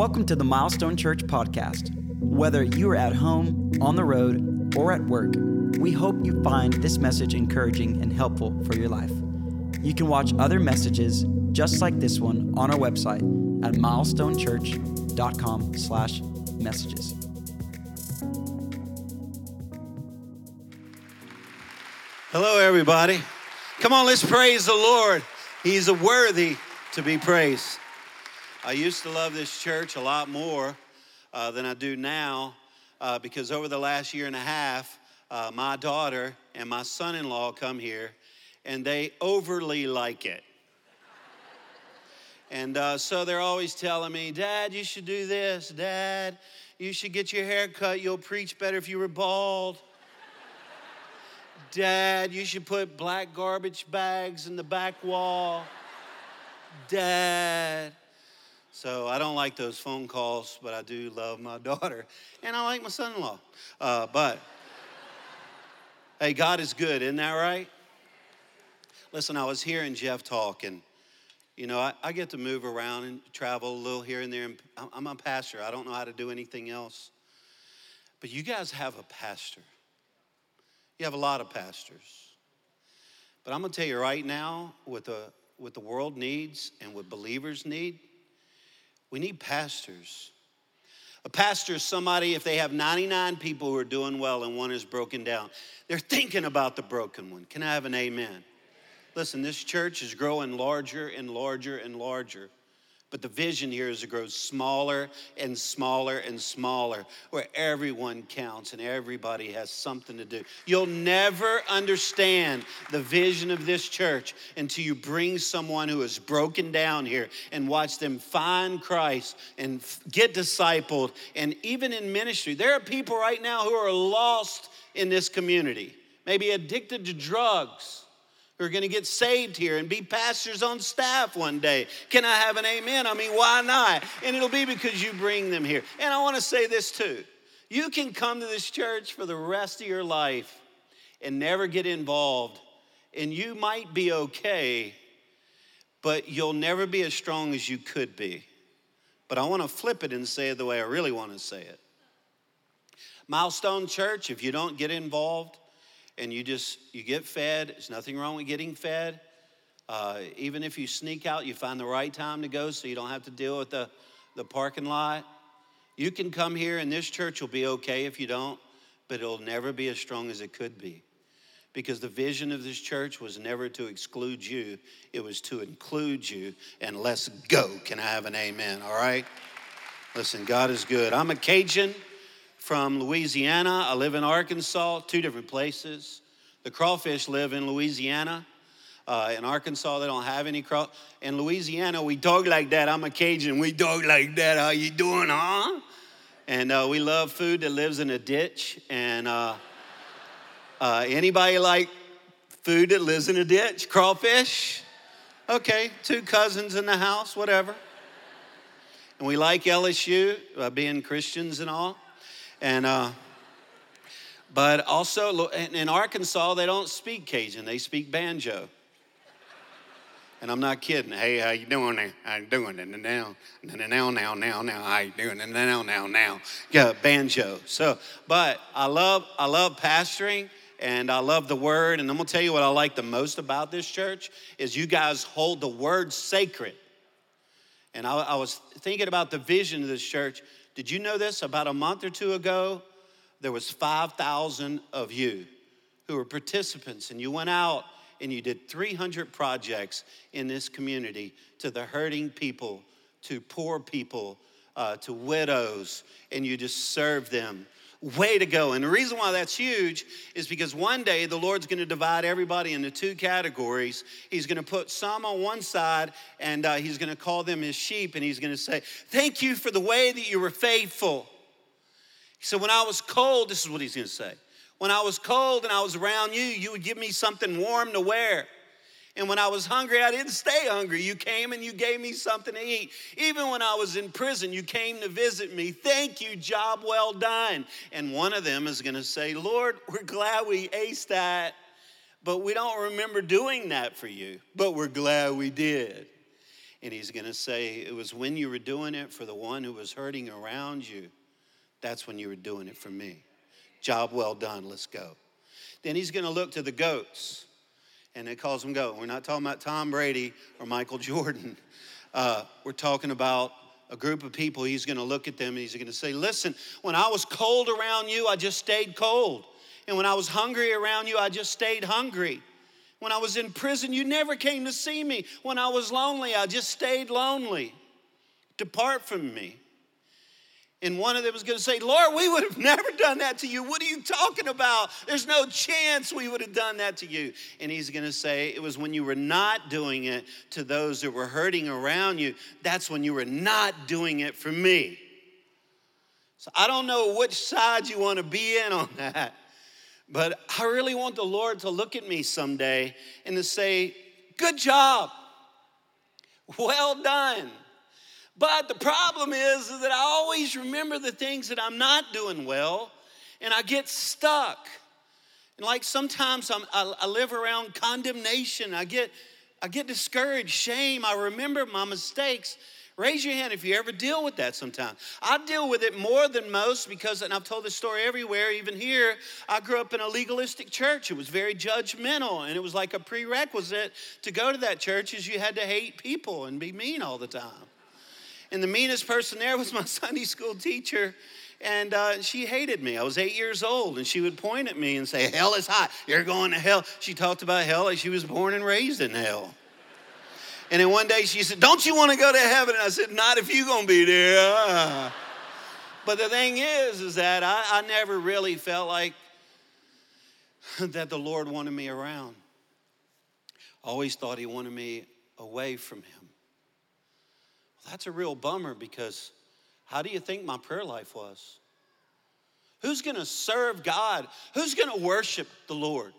Welcome to the Milestone Church podcast. Whether you are at home, on the road, or at work, we hope you find this message encouraging and helpful for your life. You can watch other messages just like this one on our website at milestonechurch.com/messages. Hello, everybody. Come on, let's praise the Lord. He's worthy to be praised. I used to love this church a lot more uh, than I do now uh, because over the last year and a half, uh, my daughter and my son in law come here and they overly like it. And uh, so they're always telling me, Dad, you should do this. Dad, you should get your hair cut. You'll preach better if you were bald. Dad, you should put black garbage bags in the back wall. Dad. So I don't like those phone calls, but I do love my daughter. And I like my son in law. Uh, but hey, God is good, isn't that right? Listen, I was hearing Jeff talk, and you know, I, I get to move around and travel a little here and there. And I'm a pastor, I don't know how to do anything else. But you guys have a pastor. You have a lot of pastors. But I'm going to tell you right now, what the, what the world needs and what believers need, we need pastors. A pastor is somebody, if they have 99 people who are doing well and one is broken down, they're thinking about the broken one. Can I have an amen? Listen, this church is growing larger and larger and larger. But the vision here is to grow smaller and smaller and smaller, where everyone counts and everybody has something to do. You'll never understand the vision of this church until you bring someone who is broken down here and watch them find Christ and get discipled. And even in ministry, there are people right now who are lost in this community, maybe addicted to drugs who are going to get saved here and be pastors on staff one day. Can I have an amen? I mean, why not? And it'll be because you bring them here. And I want to say this too you can come to this church for the rest of your life and never get involved, and you might be okay, but you'll never be as strong as you could be. But I want to flip it and say it the way I really want to say it. Milestone Church, if you don't get involved, and you just you get fed there's nothing wrong with getting fed. Uh, even if you sneak out you find the right time to go so you don't have to deal with the, the parking lot. You can come here and this church will be okay if you don't but it'll never be as strong as it could be. Because the vision of this church was never to exclude you it was to include you and let's go. Can i have an amen? All right? Listen god is good. I'm a cajun from Louisiana. I live in Arkansas, two different places. The crawfish live in Louisiana. Uh, in Arkansas, they don't have any craw. In Louisiana, we talk like that. I'm a Cajun. We talk like that. How you doing, huh? And uh, we love food that lives in a ditch. And uh, uh anybody like food that lives in a ditch? Crawfish? Okay, two cousins in the house, whatever. And we like LSU, uh, being Christians and all. And, uh, but also in Arkansas, they don't speak Cajun, they speak banjo. And I'm not kidding. Hey, how you doing there? How you doing? And now, now, now, now, now, how you doing? And now, now, now. Yeah, banjo. So, but I love, I love pastoring and I love the word. And I'm gonna tell you what I like the most about this church is you guys hold the word sacred. And I, I was thinking about the vision of this church. Did you know this? About a month or two ago, there was 5,000 of you who were participants, and you went out and you did 300 projects in this community to the hurting people, to poor people, uh, to widows, and you just served them way to go. And the reason why that's huge is because one day the Lord's going to divide everybody into two categories. He's going to put some on one side and uh, he's going to call them his sheep and he's going to say, Thank you for the way that you were faithful. He said, when I was cold, this is what he's going to say. When I was cold and I was around you, you would give me something warm to wear. And when I was hungry, I didn't stay hungry. You came and you gave me something to eat. Even when I was in prison, you came to visit me. Thank you, job well done. And one of them is going to say, Lord, we're glad we aced that, but we don't remember doing that for you, but we're glad we did. And he's going to say, It was when you were doing it for the one who was hurting around you. That's when you were doing it for me. Job well done. Let's go. Then he's going to look to the goats, and it calls them goat. We're not talking about Tom Brady or Michael Jordan. Uh, we're talking about a group of people. He's going to look at them and he's going to say, Listen, when I was cold around you, I just stayed cold. And when I was hungry around you, I just stayed hungry. When I was in prison, you never came to see me. When I was lonely, I just stayed lonely. Depart from me. And one of them was going to say, Lord, we would have never done that to you. What are you talking about? There's no chance we would have done that to you. And he's going to say, It was when you were not doing it to those that were hurting around you. That's when you were not doing it for me. So I don't know which side you want to be in on that. But I really want the Lord to look at me someday and to say, Good job. Well done. But the problem is, is that I always remember the things that I'm not doing well and I get stuck. And like sometimes I'm, I, I live around condemnation. I get, I get discouraged, shame. I remember my mistakes. Raise your hand if you ever deal with that sometimes. I deal with it more than most because, and I've told this story everywhere, even here, I grew up in a legalistic church. It was very judgmental, and it was like a prerequisite to go to that church is you had to hate people and be mean all the time. And the meanest person there was my Sunday school teacher. And uh, she hated me. I was eight years old, and she would point at me and say, Hell is hot. You're going to hell. She talked about hell like she was born and raised in hell. And then one day she said, Don't you want to go to heaven? And I said, Not if you're going to be there. But the thing is, is that I, I never really felt like that the Lord wanted me around. I always thought He wanted me away from Him. That's a real bummer because how do you think my prayer life was? Who's gonna serve God? Who's gonna worship the Lord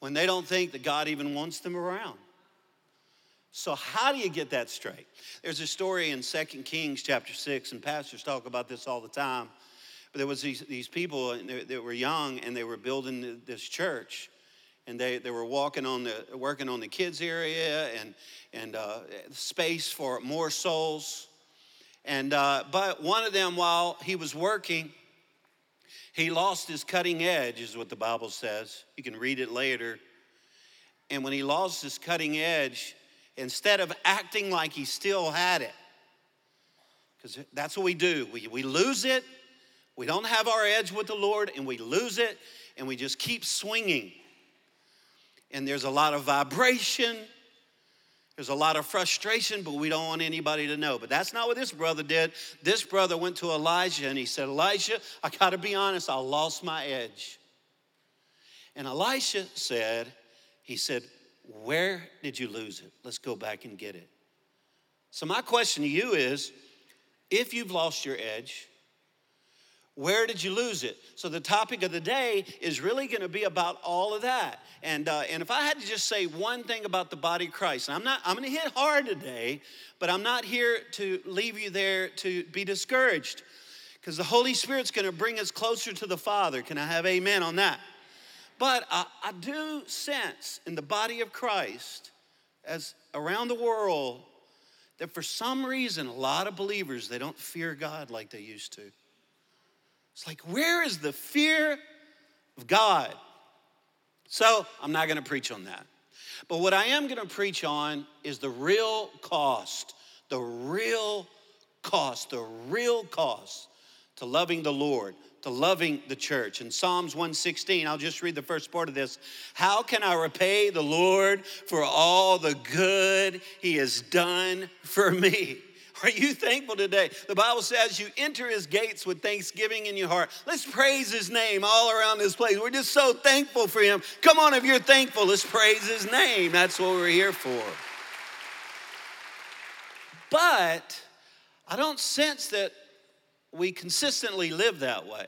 when they don't think that God even wants them around? So, how do you get that straight? There's a story in 2 Kings chapter 6, and pastors talk about this all the time. But there was these, these people that were young and they were building this church and they, they were walking on the working on the kids area and and uh, space for more souls. And uh, but one of them while he was working he lost his cutting edge is what the bible says. You can read it later. And when he lost his cutting edge instead of acting like he still had it because that's what we do. We, we lose it. We don't have our edge with the lord and we lose it and we just keep swinging and there's a lot of vibration. There's a lot of frustration, but we don't want anybody to know. But that's not what this brother did. This brother went to Elijah and he said, Elijah, I got to be honest, I lost my edge. And Elisha said, He said, Where did you lose it? Let's go back and get it. So, my question to you is if you've lost your edge, where did you lose it? So the topic of the day is really going to be about all of that. And uh, and if I had to just say one thing about the body of Christ, I'm not I'm going to hit hard today, but I'm not here to leave you there to be discouraged, because the Holy Spirit's going to bring us closer to the Father. Can I have amen on that? But I, I do sense in the body of Christ, as around the world, that for some reason a lot of believers they don't fear God like they used to. It's like, where is the fear of God? So I'm not going to preach on that. But what I am going to preach on is the real cost, the real cost, the real cost to loving the Lord, to loving the church. In Psalms 116, I'll just read the first part of this. How can I repay the Lord for all the good he has done for me? Are you thankful today? The Bible says you enter his gates with thanksgiving in your heart. Let's praise his name all around this place. We're just so thankful for him. Come on, if you're thankful, let's praise his name. That's what we're here for. But I don't sense that we consistently live that way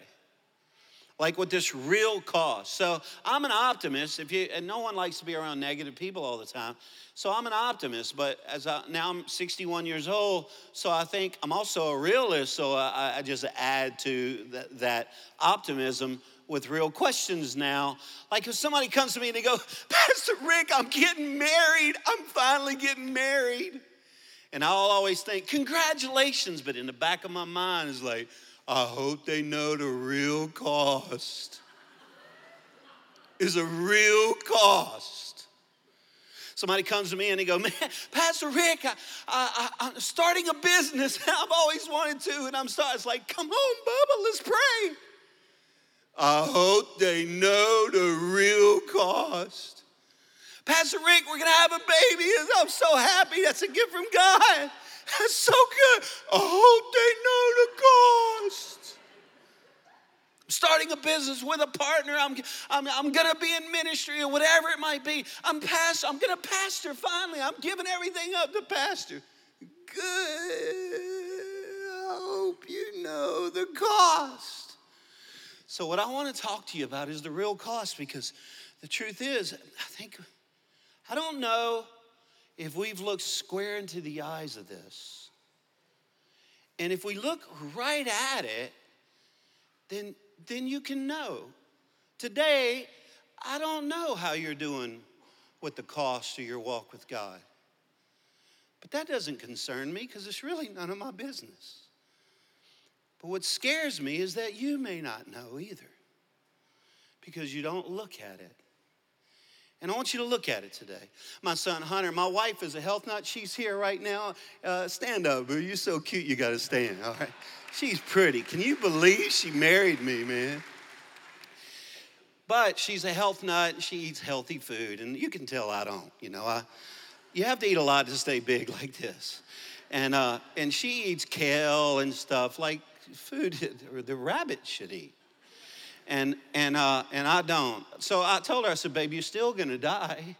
like with this real cost. So I'm an optimist. If you and no one likes to be around negative people all the time. So I'm an optimist. But as I, now I'm 61 years old, so I think I'm also a realist. So I, I just add to that, that optimism with real questions now. Like if somebody comes to me and they go, Pastor Rick, I'm getting married. I'm finally getting married. And I'll always think, congratulations, but in the back of my mind is like, I hope they know the real cost. Is a real cost. Somebody comes to me and they go, Man, Pastor Rick, I, am starting a business. I've always wanted to. And I'm starting, it's like, Come on, Bubba, let's pray. I hope they know the real cost. Pastor Rick, we're gonna have a baby. I'm so happy. That's a gift from God. That's so good. I hope they know the cost. I'm starting a business with a partner. I'm, I'm, I'm gonna be in ministry or whatever it might be. I'm pastor. I'm gonna pastor finally. I'm giving everything up to pastor. Good. I hope you know the cost. So, what I want to talk to you about is the real cost because the truth is, I think I don't know if we've looked square into the eyes of this. And if we look right at it, then, then you can know. Today, I don't know how you're doing with the cost of your walk with God. But that doesn't concern me because it's really none of my business. But what scares me is that you may not know either because you don't look at it. And I want you to look at it today. My son Hunter, my wife is a health nut. She's here right now. Uh, stand up, boo. You're so cute, you got to stand, all right? She's pretty. Can you believe she married me, man? But she's a health nut. And she eats healthy food, and you can tell I don't. You know, I, you have to eat a lot to stay big like this. And, uh, and she eats kale and stuff like food the rabbit should eat and and uh, and I don't. So I told her, I said, "Baby, you're still gonna die.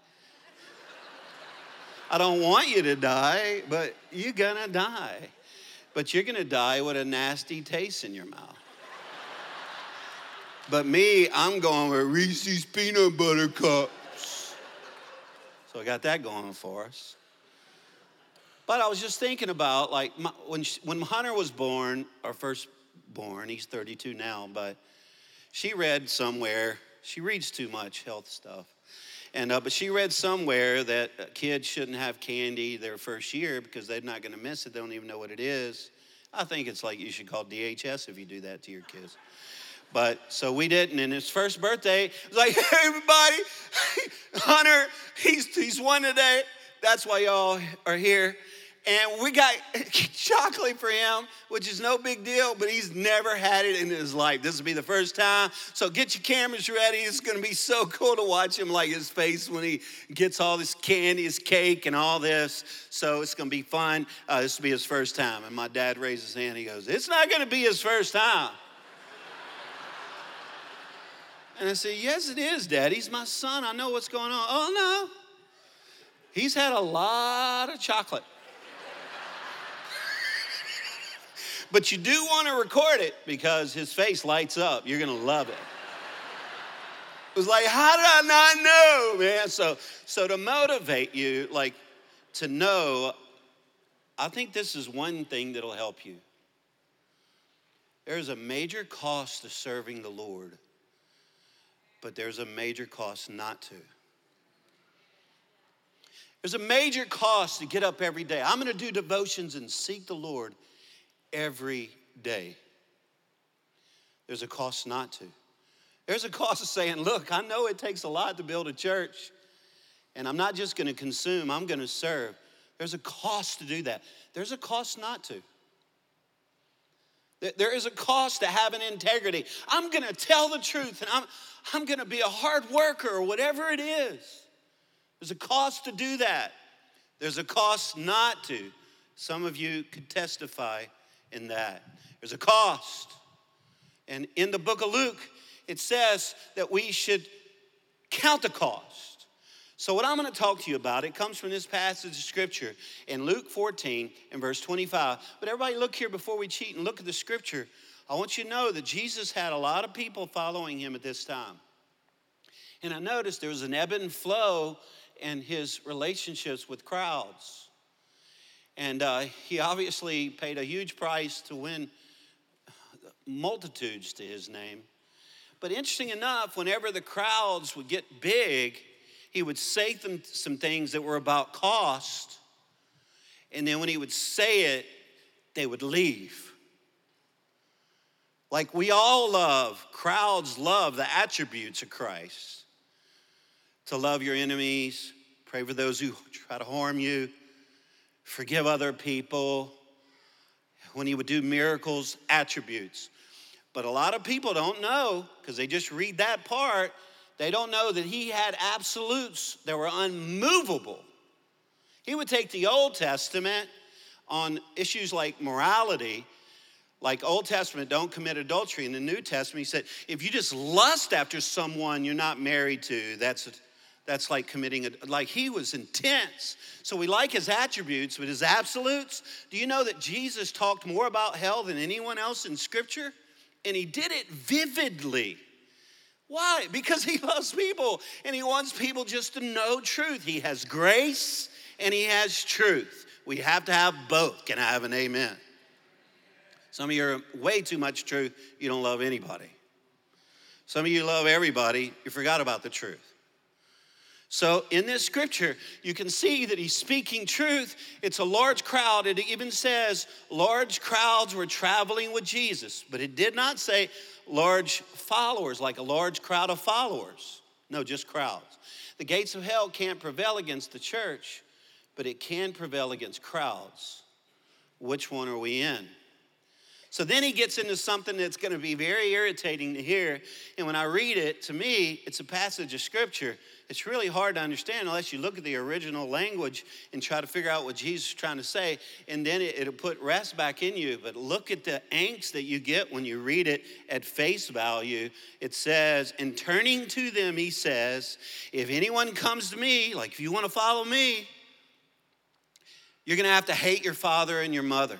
I don't want you to die, but you're gonna die. But you're gonna die with a nasty taste in your mouth." But me, I'm going with Reese's peanut butter cups. So I got that going for us. But I was just thinking about like my, when she, when Hunter was born, our first born, he's 32 now, but she read somewhere, she reads too much health stuff. And, uh, but she read somewhere that kids shouldn't have candy their first year because they're not going to miss it. They don't even know what it is. I think it's like you should call DHS if you do that to your kids. But so we didn't. And his first birthday, it was like, hey, everybody, Hunter, he's, he's one today. That's why y'all are here and we got chocolate for him, which is no big deal, but he's never had it in his life. This will be the first time. So get your cameras ready. It's going to be so cool to watch him, like his face when he gets all this candy, his cake, and all this. So it's going to be fun. Uh, this will be his first time. And my dad raised his hand. He goes, It's not going to be his first time. And I said, Yes, it is, Dad. He's my son. I know what's going on. Oh, no. He's had a lot of chocolate. But you do want to record it because his face lights up. You're going to love it. It was like, how did I not know, man? So, so to motivate you, like to know, I think this is one thing that'll help you. There's a major cost to serving the Lord, but there's a major cost not to. There's a major cost to get up every day. I'm going to do devotions and seek the Lord every day. There's a cost not to. There's a cost of saying, look, I know it takes a lot to build a church, and I'm not just gonna consume, I'm gonna serve. There's a cost to do that. There's a cost not to. There is a cost to having integrity. I'm gonna tell the truth and I'm, I'm gonna be a hard worker or whatever it is. There's a cost to do that. There's a cost not to. Some of you could testify in that. There's a cost. And in the book of Luke, it says that we should count the cost. So, what I'm going to talk to you about, it comes from this passage of scripture in Luke 14 and verse 25. But everybody, look here before we cheat and look at the scripture. I want you to know that Jesus had a lot of people following him at this time. And I noticed there was an ebb and flow in his relationships with crowds. And uh, he obviously paid a huge price to win multitudes to his name. But interesting enough, whenever the crowds would get big, he would say them some things that were about cost. And then when he would say it, they would leave. Like we all love, crowds love the attributes of Christ. To love your enemies, pray for those who try to harm you, forgive other people. When he would do miracles, attributes. But a lot of people don't know because they just read that part. They don't know that he had absolutes that were unmovable. He would take the Old Testament on issues like morality, like Old Testament, don't commit adultery. In the New Testament, he said, if you just lust after someone you're not married to, that's that's like committing a like he was intense. So we like his attributes but his absolutes. Do you know that jesus talked more about hell than anyone else in scripture? And he did it vividly. Why? Because he loves people. And he wants people just to know truth. He has grace and he has truth. We have to have both. Can i have an amen? Some of you are way too much truth. You don't love anybody. Some of you love everybody. You forgot about the truth so, in this scripture, you can see that he's speaking truth. It's a large crowd. It even says large crowds were traveling with Jesus, but it did not say large followers, like a large crowd of followers. No, just crowds. The gates of hell can't prevail against the church, but it can prevail against crowds. Which one are we in? So then he gets into something that's going to be very irritating to hear. And when I read it, to me, it's a passage of scripture. It's really hard to understand unless you look at the original language and try to figure out what Jesus is trying to say. And then it, will put rest back in you. But look at the angst that you get when you read it at face value. It says, In turning to them, he says, If anyone comes to me, like if you want to follow me, you're going to have to hate your father and your mother.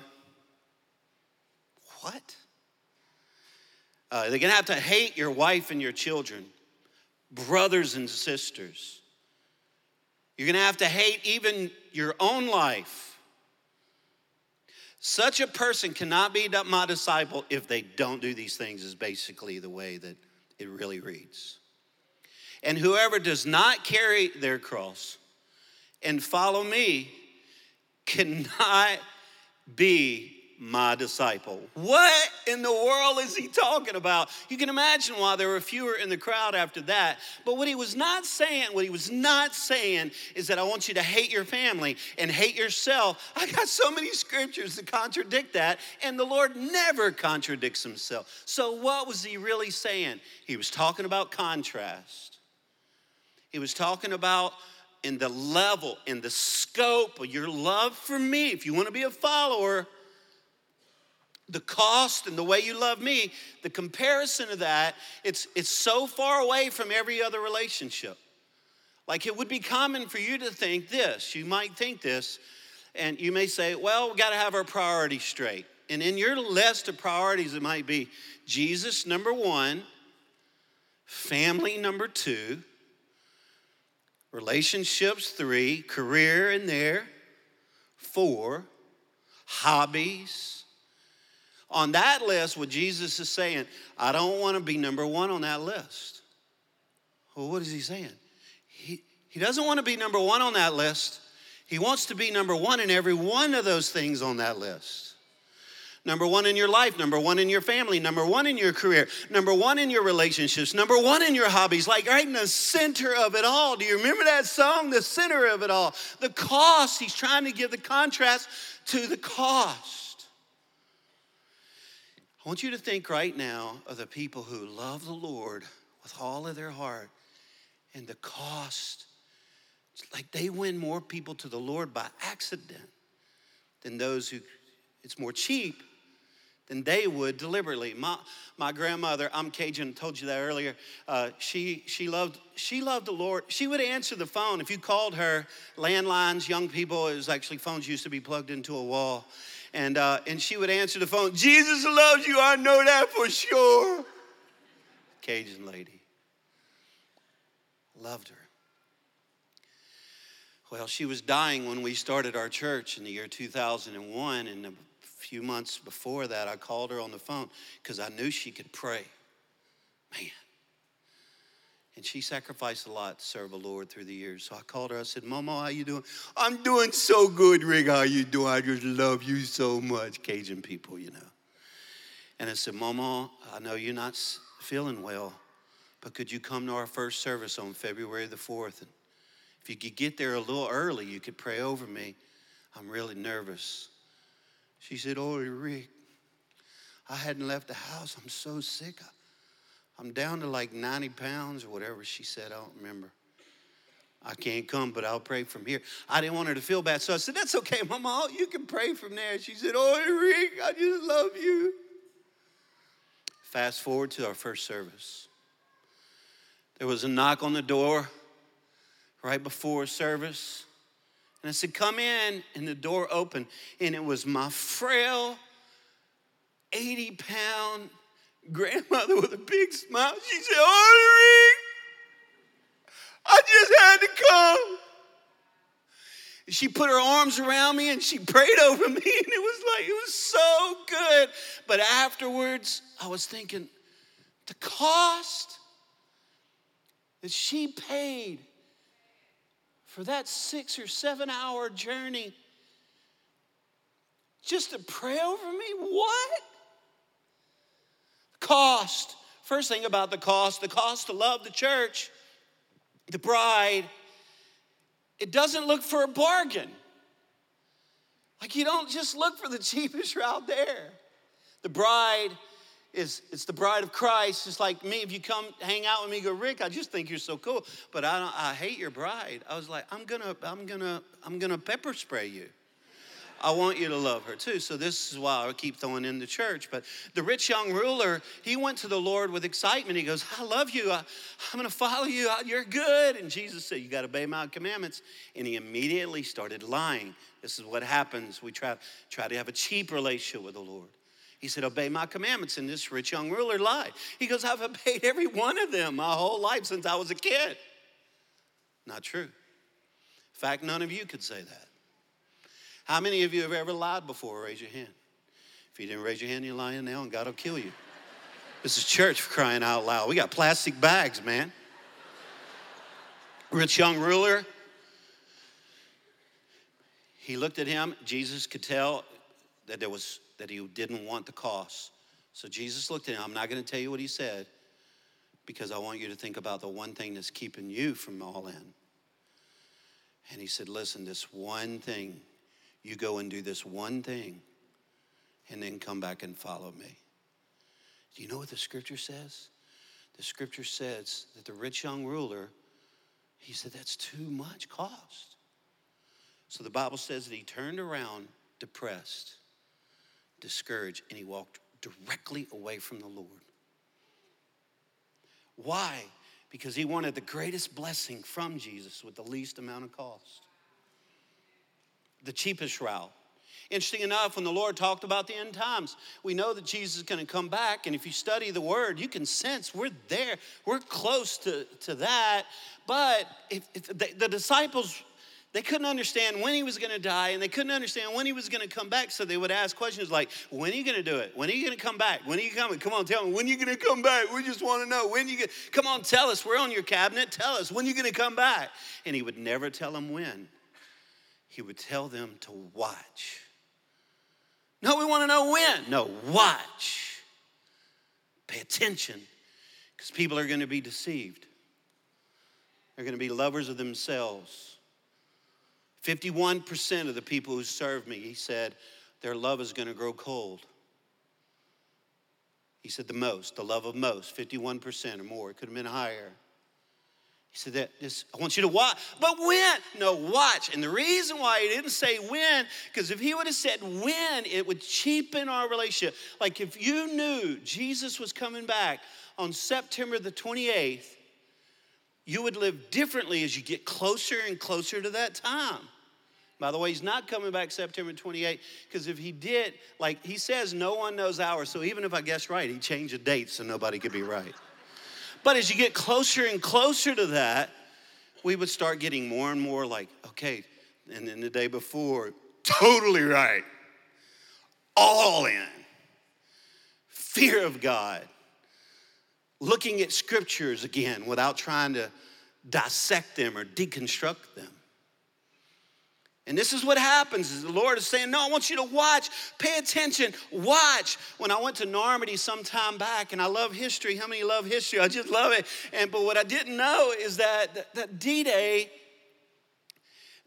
What? Uh, they're going to have to hate your wife and your children, brothers and sisters. You're going to have to hate even your own life. Such a person cannot be my disciple if they don't do these things, is basically the way that it really reads. And whoever does not carry their cross and follow me cannot be my disciple. What in the world is he talking about? You can imagine why there were fewer in the crowd after that. But what he was not saying, what he was not saying is that I want you to hate your family and hate yourself. I got so many scriptures to contradict that, and the Lord never contradicts himself. So, what was he really saying? He was talking about contrast. He was talking about in the level, in the scope of your love for me. If you want to be a follower, the cost and the way you love me, the comparison of that, it's, it's so far away from every other relationship. Like it would be common for you to think this. You might think this, and you may say, well, we got to have our priorities straight. And in your list of priorities, it might be Jesus, number one, family, number two, relationships, three, career in there, four, hobbies, on that list, what Jesus is saying, I don't want to be number one on that list. Well, what is he saying? He, he doesn't want to be number one on that list. He wants to be number one in every one of those things on that list. Number one in your life, number one in your family, number one in your career, number one in your relationships, number one in your hobbies, like right in the center of it all. Do you remember that song, The Center of It All? The cost, he's trying to give the contrast to the cost. I want you to think right now of the people who love the Lord with all of their heart and the cost. like they win more people to the Lord by accident than those who it's more cheap than they would deliberately. My, my grandmother, I'm Cajun, told you that earlier. Uh, she she loved she loved the Lord. She would answer the phone if you called her landlines. Young people, it was actually phones used to be plugged into a wall, and, uh, and she would answer the phone, Jesus loves you, I know that for sure. Cajun lady. Loved her. Well, she was dying when we started our church in the year 2001. And a few months before that, I called her on the phone because I knew she could pray. Man. And she sacrificed a lot to serve the Lord through the years. So I called her. I said, Mama, how you doing? I'm doing so good, Rick. How you doing? I just love you so much. Cajun people, you know. And I said, Mama, I know you're not feeling well, but could you come to our first service on February the 4th? And if you could get there a little early, you could pray over me. I'm really nervous. She said, Oh, Rick, I hadn't left the house. I'm so sick. I'm down to like 90 pounds or whatever she said. I don't remember. I can't come, but I'll pray from here. I didn't want her to feel bad, so I said, That's okay, Mama. You can pray from there. She said, Oh, Rick, I just love you. Fast forward to our first service. There was a knock on the door right before service. And I said, Come in. And the door opened. And it was my frail, 80 pound grandmother with a big smile. She said, Henri, I just had to come. She put her arms around me and she prayed over me, and it was like, it was so good. But afterwards, I was thinking, the cost that she paid for that six or seven hour journey just to pray over me? What? Cost. First thing about the cost the cost to love the church, the bride, it doesn't look for a bargain. Like you don't just look for the cheapest route there. The bride is it's the bride of Christ. It's like me. If you come hang out with me, go Rick. I just think you're so cool, but I don't, I hate your bride. I was like, I'm gonna I'm gonna I'm gonna pepper spray you. I want you to love her too. So this is why I keep throwing in the church. But the rich young ruler, he went to the Lord with excitement. He goes, I love you. I, am going to follow you. You're good. And Jesus said, You got to obey my commandments. And he immediately started lying. This is what happens. We try, try to have a cheap relationship with the Lord. He said, Obey my commandments. And this rich young ruler lied. He goes, I've obeyed every one of them my whole life since I was a kid. Not true. In fact, none of you could say that. How many of you have ever lied before? Raise your hand. If you didn't raise your hand, you're lying now, and God will kill you. This is church for crying out loud. We got plastic bags, man. Rich young ruler. He looked at him. Jesus could tell that there was that he didn't want the cost. So Jesus looked at him. I'm not going to tell you what he said because I want you to think about the one thing that's keeping you from all in. And he said, Listen, this one thing you go and do this one thing and then come back and follow me. Do you know what the scripture says? The scripture says that the rich young ruler, he said, that's too much cost. So the Bible says that he turned around depressed, discouraged, and he walked directly away from the Lord. Why? Because he wanted the greatest blessing from Jesus with the least amount of cost the cheapest route. Interesting enough, when the Lord talked about the end times, we know that Jesus is going to come back. And if you study the word, you can sense we're there. We're close to, to that. But if, if the, the disciples, they couldn't understand when he was going to die and they couldn't understand when he was going to come back. So they would ask questions like, When are you going to do it? When are you going to come back? When are you coming? Come on, tell me. When are you going to come back? We just want to know. When you going Come on, tell us. We're on your cabinet. Tell us. When are you going to come back? And he would never tell them when he would tell them to watch. No, we want to know when. No, watch. Pay attention because people are going to be deceived. They're going to be lovers of themselves. 51% of the people who serve me, he said, their love is going to grow cold. He said the most, the love of most, 51% or more. It could have been higher. He said that this, I want you to watch. But when? No, watch. And the reason why he didn't say when, because if he would have said when, it would cheapen our relationship. Like if you knew Jesus was coming back on September the 28th, you would live differently as you get closer and closer to that time. By the way, he's not coming back September 28th because if he did, like he says, no one knows hours. So even if I guess right, he changed the date so nobody could be right. But as you get closer and closer to that, we would start getting more and more like, okay, and then the day before, totally right, all in, fear of God, looking at scriptures again without trying to dissect them or deconstruct them. And this is what happens is the Lord is saying, No, I want you to watch, pay attention, watch. When I went to Normandy some time back, and I love history. How many love history? I just love it. And but what I didn't know is that, that D-Day,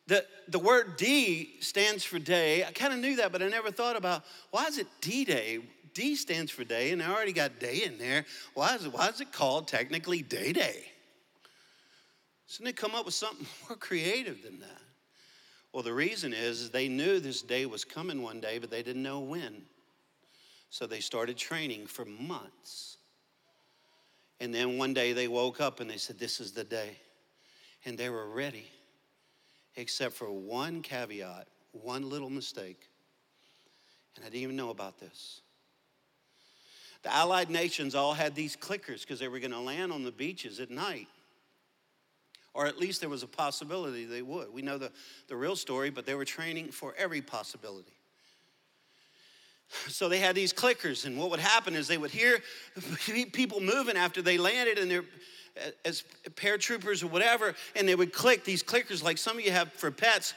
the, the word D stands for day. I kind of knew that, but I never thought about why is it D-Day? D stands for day, and I already got day in there. Why is it, why is it called technically Day Day? Shouldn't they come up with something more creative than that? Well, the reason is, they knew this day was coming one day, but they didn't know when. So they started training for months. And then one day they woke up and they said, This is the day. And they were ready, except for one caveat, one little mistake. And I didn't even know about this. The Allied nations all had these clickers because they were going to land on the beaches at night or at least there was a possibility they would. We know the, the real story, but they were training for every possibility. So they had these clickers, and what would happen is they would hear people moving after they landed, and they're as paratroopers or whatever, and they would click these clickers like some of you have for pets.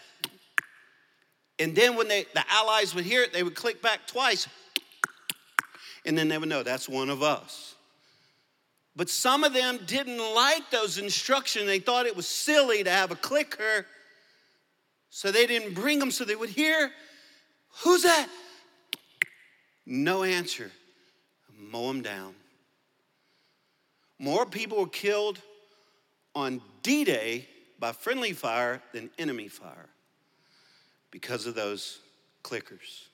And then when they, the allies would hear it, they would click back twice, and then they would know that's one of us. But some of them didn't like those instructions. They thought it was silly to have a clicker. So they didn't bring them so they would hear, Who's that? No answer. Mow them down. More people were killed on D Day by friendly fire than enemy fire because of those clickers.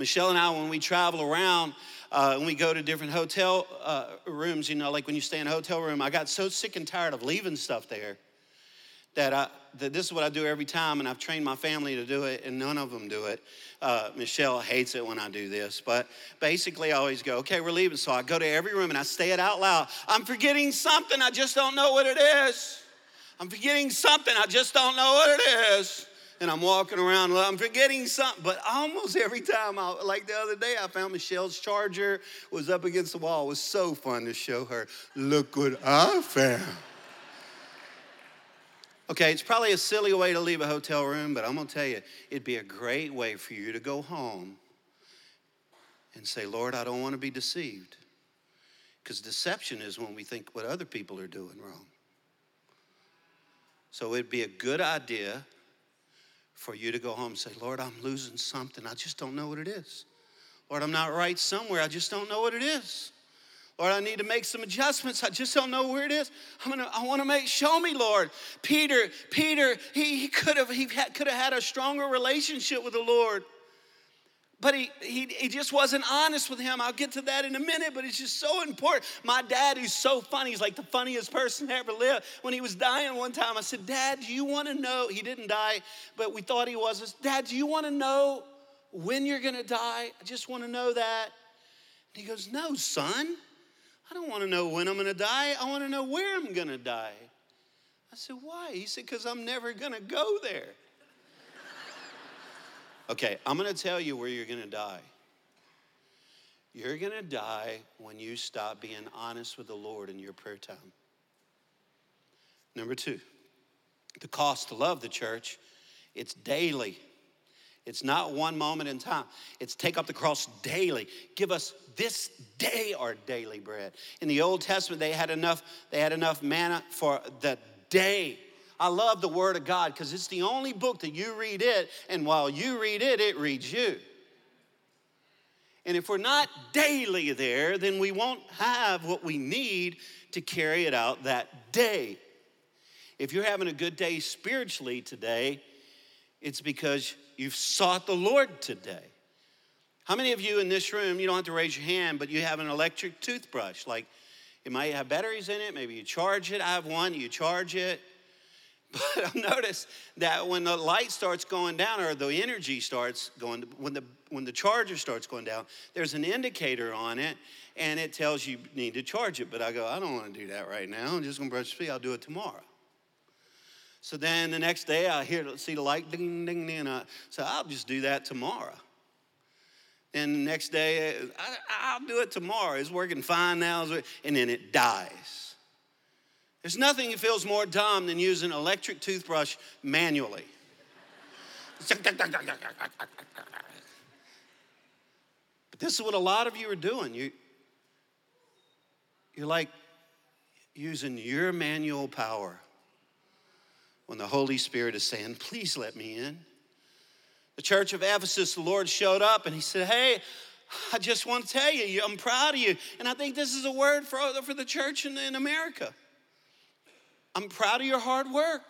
Michelle and I, when we travel around, uh, and we go to different hotel uh, rooms, you know, like when you stay in a hotel room, I got so sick and tired of leaving stuff there that, I, that this is what I do every time, and I've trained my family to do it, and none of them do it. Uh, Michelle hates it when I do this, but basically I always go, okay, we're leaving. So I go to every room and I say it out loud. I'm forgetting something, I just don't know what it is. I'm forgetting something, I just don't know what it is and I'm walking around, I'm forgetting something. But almost every time, I, like the other day, I found Michelle's charger was up against the wall. It was so fun to show her, look what I found. Okay, it's probably a silly way to leave a hotel room, but I'm gonna tell you, it'd be a great way for you to go home and say, Lord, I don't wanna be deceived. Because deception is when we think what other people are doing wrong. So it'd be a good idea for you to go home and say, Lord, I'm losing something. I just don't know what it is. Lord, I'm not right somewhere. I just don't know what it is. Lord, I need to make some adjustments. I just don't know where it is. I'm gonna, I want to make, show me, Lord. Peter, Peter, he, he could have he could have had a stronger relationship with the Lord but he, he, he just wasn't honest with him. I'll get to that in a minute, but it's just so important. My dad, who's so funny, he's like the funniest person ever lived. When he was dying one time, I said, Dad, do you want to know? He didn't die, but we thought he was. Dad, do you want to know when you're going to die? I just want to know that. And he goes, No, son. I don't want to know when I'm going to die. I want to know where I'm going to die. I said, Why? He said, Because I'm never going to go there. Okay, I'm going to tell you where you're going to die. You're going to die when you stop being honest with the Lord in your prayer time. Number two, the cost to love the church, it's daily. It's not one moment in time. It's take up the cross daily. Give us this day our daily bread. In the Old Testament, they had enough, they had enough manna for the day. I love the Word of God because it's the only book that you read it, and while you read it, it reads you. And if we're not daily there, then we won't have what we need to carry it out that day. If you're having a good day spiritually today, it's because you've sought the Lord today. How many of you in this room, you don't have to raise your hand, but you have an electric toothbrush? Like it might have batteries in it, maybe you charge it. I have one, you charge it. But I've noticed that when the light starts going down or the energy starts going, when the, when the charger starts going down, there's an indicator on it and it tells you need to charge it. But I go, I don't want to do that right now. I'm just going to brush my teeth. I'll do it tomorrow. So then the next day I hear see the light ding ding ding. And I, so I'll just do that tomorrow. And the next day, I, will do it tomorrow. It's working fine now. And then it dies. There's nothing that feels more dumb than using an electric toothbrush manually. but this is what a lot of you are doing. You, you're like using your manual power when the Holy Spirit is saying, Please let me in. The church of Ephesus, the Lord showed up and he said, Hey, I just want to tell you, I'm proud of you. And I think this is a word for, for the church in, in America. I'm proud of your hard work.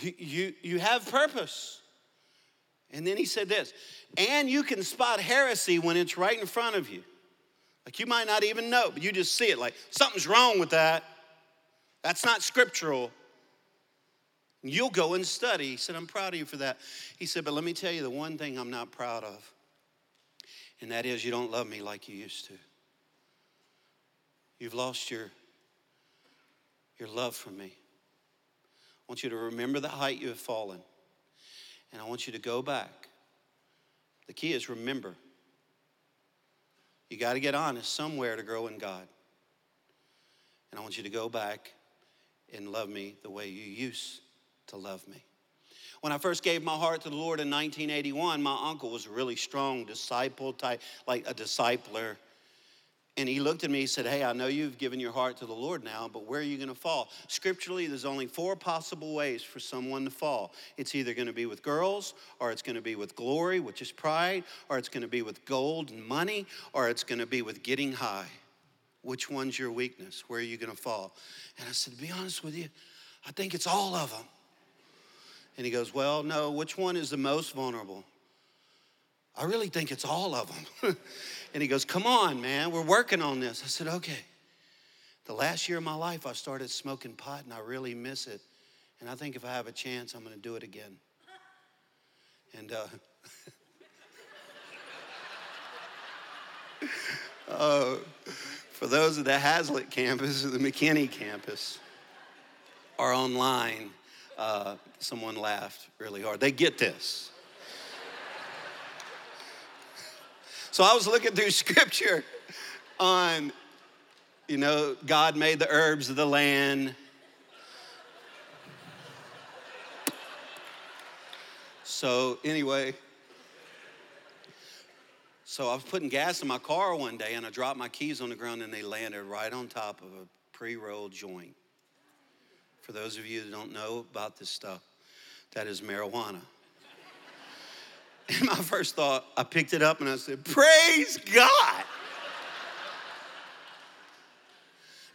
You, you, have purpose. And then he said this, and you can spot heresy when it's right in front of you. Like you might not even know, but you just see it like something's wrong with that. That's not scriptural. You'll go and study. He said, I'm proud of you for that. He said, but let me tell you the one thing I'm not proud of, and that is you don't love me like you used to. You've lost your, your love for me. I want you to remember the height you have fallen, and I want you to go back. The key is remember. You got to get honest somewhere to grow in God. And I want you to go back and love me the way you used to love me. When I first gave my heart to the Lord in 1981, my uncle was a really strong disciple type, like a discipler. And he looked at me, he said, Hey, I know you've given your heart to the Lord now, but where are you going to fall? Scripturally, there's only four possible ways for someone to fall. It's either going to be with girls, or it's going to be with glory, which is pride, or it's going to be with gold and money, or it's going to be with getting high. Which one's your weakness? Where are you going to fall? And I said, To be honest with you, I think it's all of them. And he goes, Well, no, which one is the most vulnerable? I really think it's all of them. and he goes, Come on, man, we're working on this. I said, Okay. The last year of my life, I started smoking pot and I really miss it. And I think if I have a chance, I'm going to do it again. And uh, uh, for those of the Haslet campus or the McKinney campus are online, uh, someone laughed really hard. They get this. So I was looking through scripture on, you know, God made the herbs of the land. So, anyway, so I was putting gas in my car one day and I dropped my keys on the ground and they landed right on top of a pre rolled joint for those of you that don't know about this stuff, that is marijuana. And my first thought, I picked it up and I said, Praise God.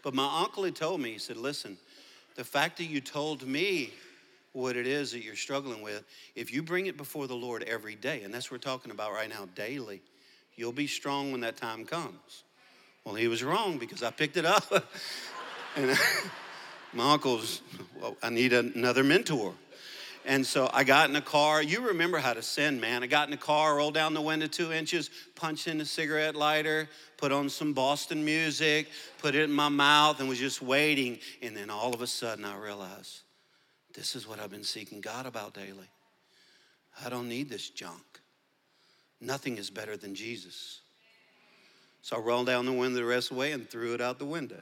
but my uncle had told me, he said, Listen, the fact that you told me what it is that you're struggling with, if you bring it before the Lord every day, and that's what we're talking about right now, daily, you'll be strong when that time comes. Well, he was wrong because I picked it up. and my uncle's, well, I need another mentor. And so I got in the car. You remember how to sin, man. I got in the car, rolled down the window two inches, punched in a cigarette lighter, put on some Boston music, put it in my mouth, and was just waiting. And then all of a sudden I realized this is what I've been seeking God about daily. I don't need this junk. Nothing is better than Jesus. So I rolled down the window the rest of the way and threw it out the window.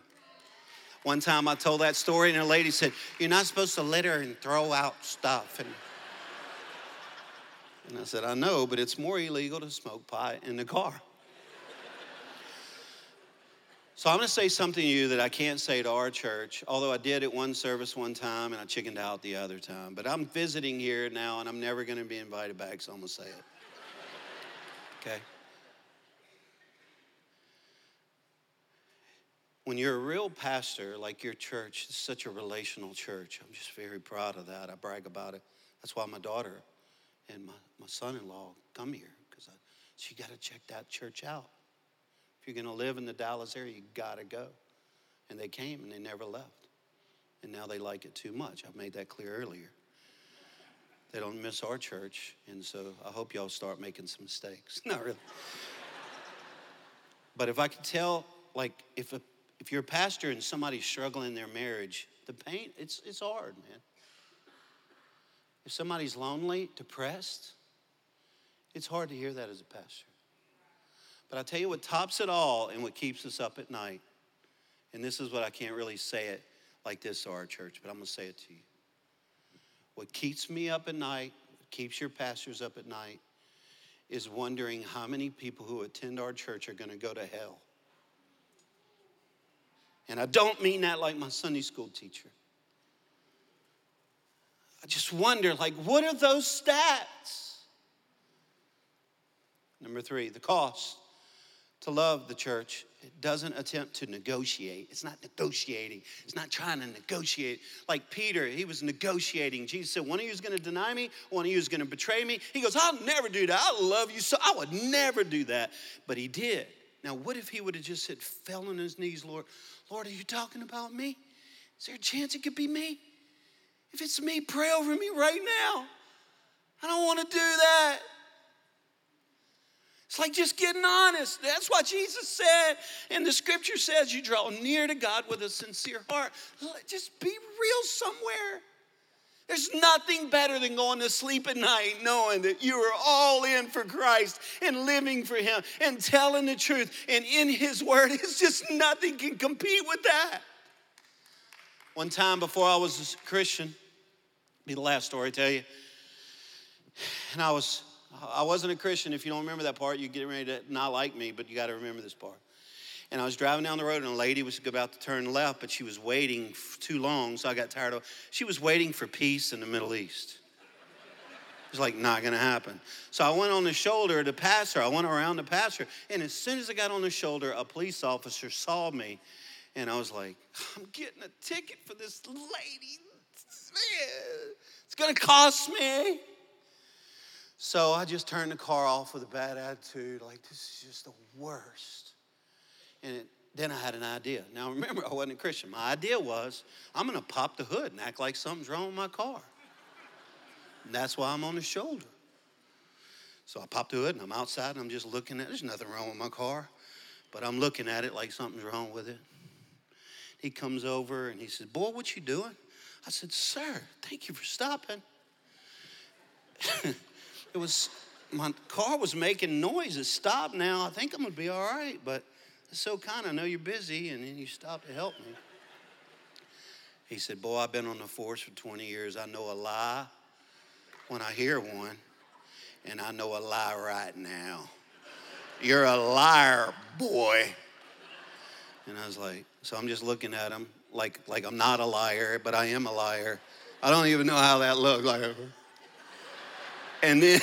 One time I told that story, and a lady said, You're not supposed to litter and throw out stuff. And, and I said, I know, but it's more illegal to smoke pot in the car. So I'm going to say something to you that I can't say to our church, although I did at one service one time and I chickened out the other time. But I'm visiting here now and I'm never going to be invited back, so I'm going to say it. Okay? When you're a real pastor like your church, it's such a relational church. I'm just very proud of that. I brag about it. That's why my daughter and my, my son-in-law come here because she got to check that church out. If you're going to live in the Dallas area, you got to go. And they came and they never left. And now they like it too much. I've made that clear earlier. They don't miss our church, and so I hope y'all start making some mistakes. Not really. but if I could tell, like, if a if you're a pastor and somebody's struggling in their marriage, the pain, it's, it's hard, man. If somebody's lonely, depressed, It's hard to hear that as a pastor. But I tell you what tops it all and what keeps us up at night, and this is what I can't really say it like this to our church, but I'm to say it to you. What keeps me up at night, keeps your pastors up at night, is wondering how many people who attend our church are to go to hell. And I don't mean that like my Sunday school teacher. I just wonder, like, what are those stats? Number three, the cost to love the church. It doesn't attempt to negotiate. It's not negotiating. It's not trying to negotiate. Like Peter, he was negotiating. Jesus said, One of you is going to deny me, one of you is going to betray me. He goes, I'll never do that. I love you so. I would never do that. But he did. Now, what if he would have just said, fell on his knees, Lord? Lord, are you talking about me? Is there a chance it could be me? If it's me, pray over me right now. I don't want to do that. It's like just getting honest. That's what Jesus said. And the scripture says you draw near to God with a sincere heart. Just be real somewhere. There's nothing better than going to sleep at night knowing that you are all in for Christ and living for Him and telling the truth and in His Word. It's just nothing can compete with that. One time before I was a Christian, be the last story I tell you, and I was I wasn't a Christian. If you don't remember that part, you get ready to not like me, but you got to remember this part. And I was driving down the road, and a lady was about to turn left, but she was waiting too long, so I got tired of. She was waiting for peace in the Middle East. It was like not gonna happen. So I went on the shoulder to pass her. I went around to pass her, and as soon as I got on the shoulder, a police officer saw me, and I was like, "I'm getting a ticket for this lady. It's gonna cost me." So I just turned the car off with a bad attitude, like this is just the worst. And it, then I had an idea. Now remember, I wasn't a Christian. My idea was I'm gonna pop the hood and act like something's wrong with my car. And that's why I'm on the shoulder. So I popped the hood and I'm outside and I'm just looking at it. There's nothing wrong with my car, but I'm looking at it like something's wrong with it. He comes over and he says, Boy, what you doing? I said, Sir, thank you for stopping. it was my car was making noise. It stopped now. I think I'm gonna be all right, but so kind. I know you're busy, and then you stopped to help me. He said, Boy, I've been on the force for 20 years. I know a lie when I hear one, and I know a lie right now. You're a liar, boy. And I was like, so I'm just looking at him like, like I'm not a liar, but I am a liar. I don't even know how that looked. Like, and then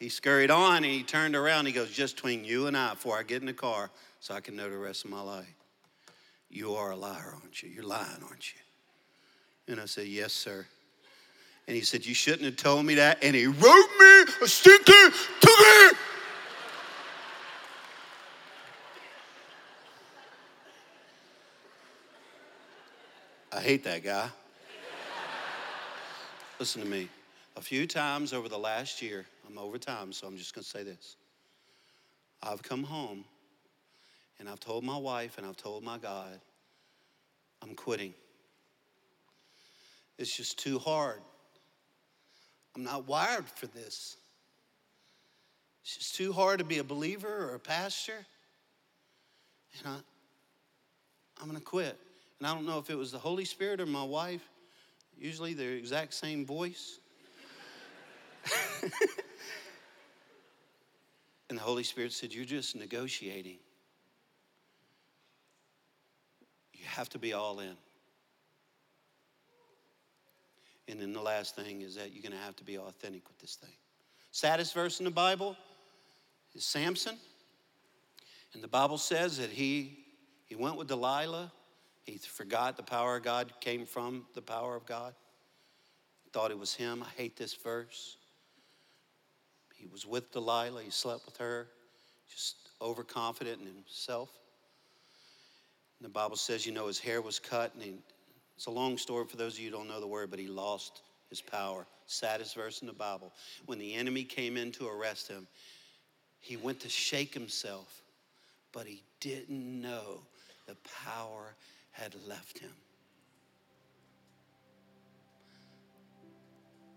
he scurried on and he turned around. He goes, Just between you and I, before I get in the car, so I can know the rest of my life. You are a liar, aren't you? You're lying, aren't you? And I said, Yes, sir. And he said, You shouldn't have told me that. And he wrote me a sticker ticket. I hate that guy. Listen to me a few times over the last year, I'm over time, so I'm just going to say this. I've come home and I've told my wife and I've told my God, I'm quitting. It's just too hard. I'm not wired for this. It's just too hard to be a believer or a pastor. And I, I'm going to quit. And I don't know if it was the Holy Spirit or my wife, usually the exact same voice. and the Holy Spirit said, You're just negotiating. You have to be all in. And then the last thing is that you're going to have to be authentic with this thing. Saddest verse in the Bible is Samson. And the Bible says that he, he went with Delilah. He forgot the power of God came from the power of God. Thought it was him. I hate this verse. He was with Delilah, he slept with her, just overconfident in himself. And the Bible says, you know, his hair was cut, and he, it's a long story for those of you who don't know the word, but he lost his power. Saddest verse in the Bible. When the enemy came in to arrest him, he went to shake himself, but he didn't know the power had left him.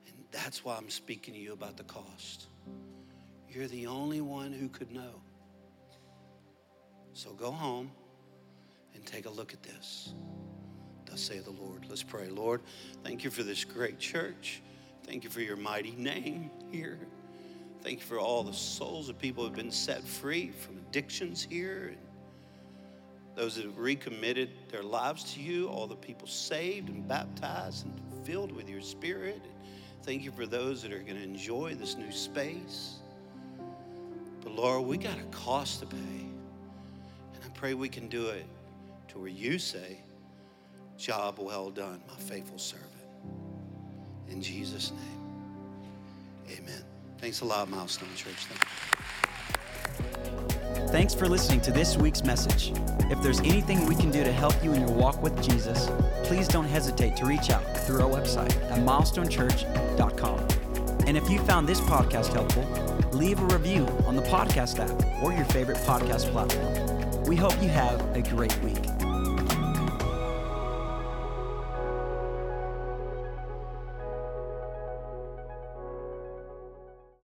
And That's why I'm speaking to you about the cost. You're the only one who could know. So go home and take a look at this. Thus say the Lord. Let's pray. Lord, thank you for this great church. Thank you for your mighty name here. Thank you for all the souls of people who have been set free from addictions here. And those that have recommitted their lives to you, all the people saved and baptized and filled with your spirit. Thank you for those that are going to enjoy this new space. But Lord, we got a cost to pay. And I pray we can do it to where you say, Job well done, my faithful servant. In Jesus' name, amen. Thanks a lot, Milestone Church. Thank. Thanks for listening to this week's message. If there's anything we can do to help you in your walk with Jesus, please don't hesitate to reach out through our website at milestonechurch.com. And if you found this podcast helpful, leave a review on the podcast app or your favorite podcast platform. We hope you have a great week.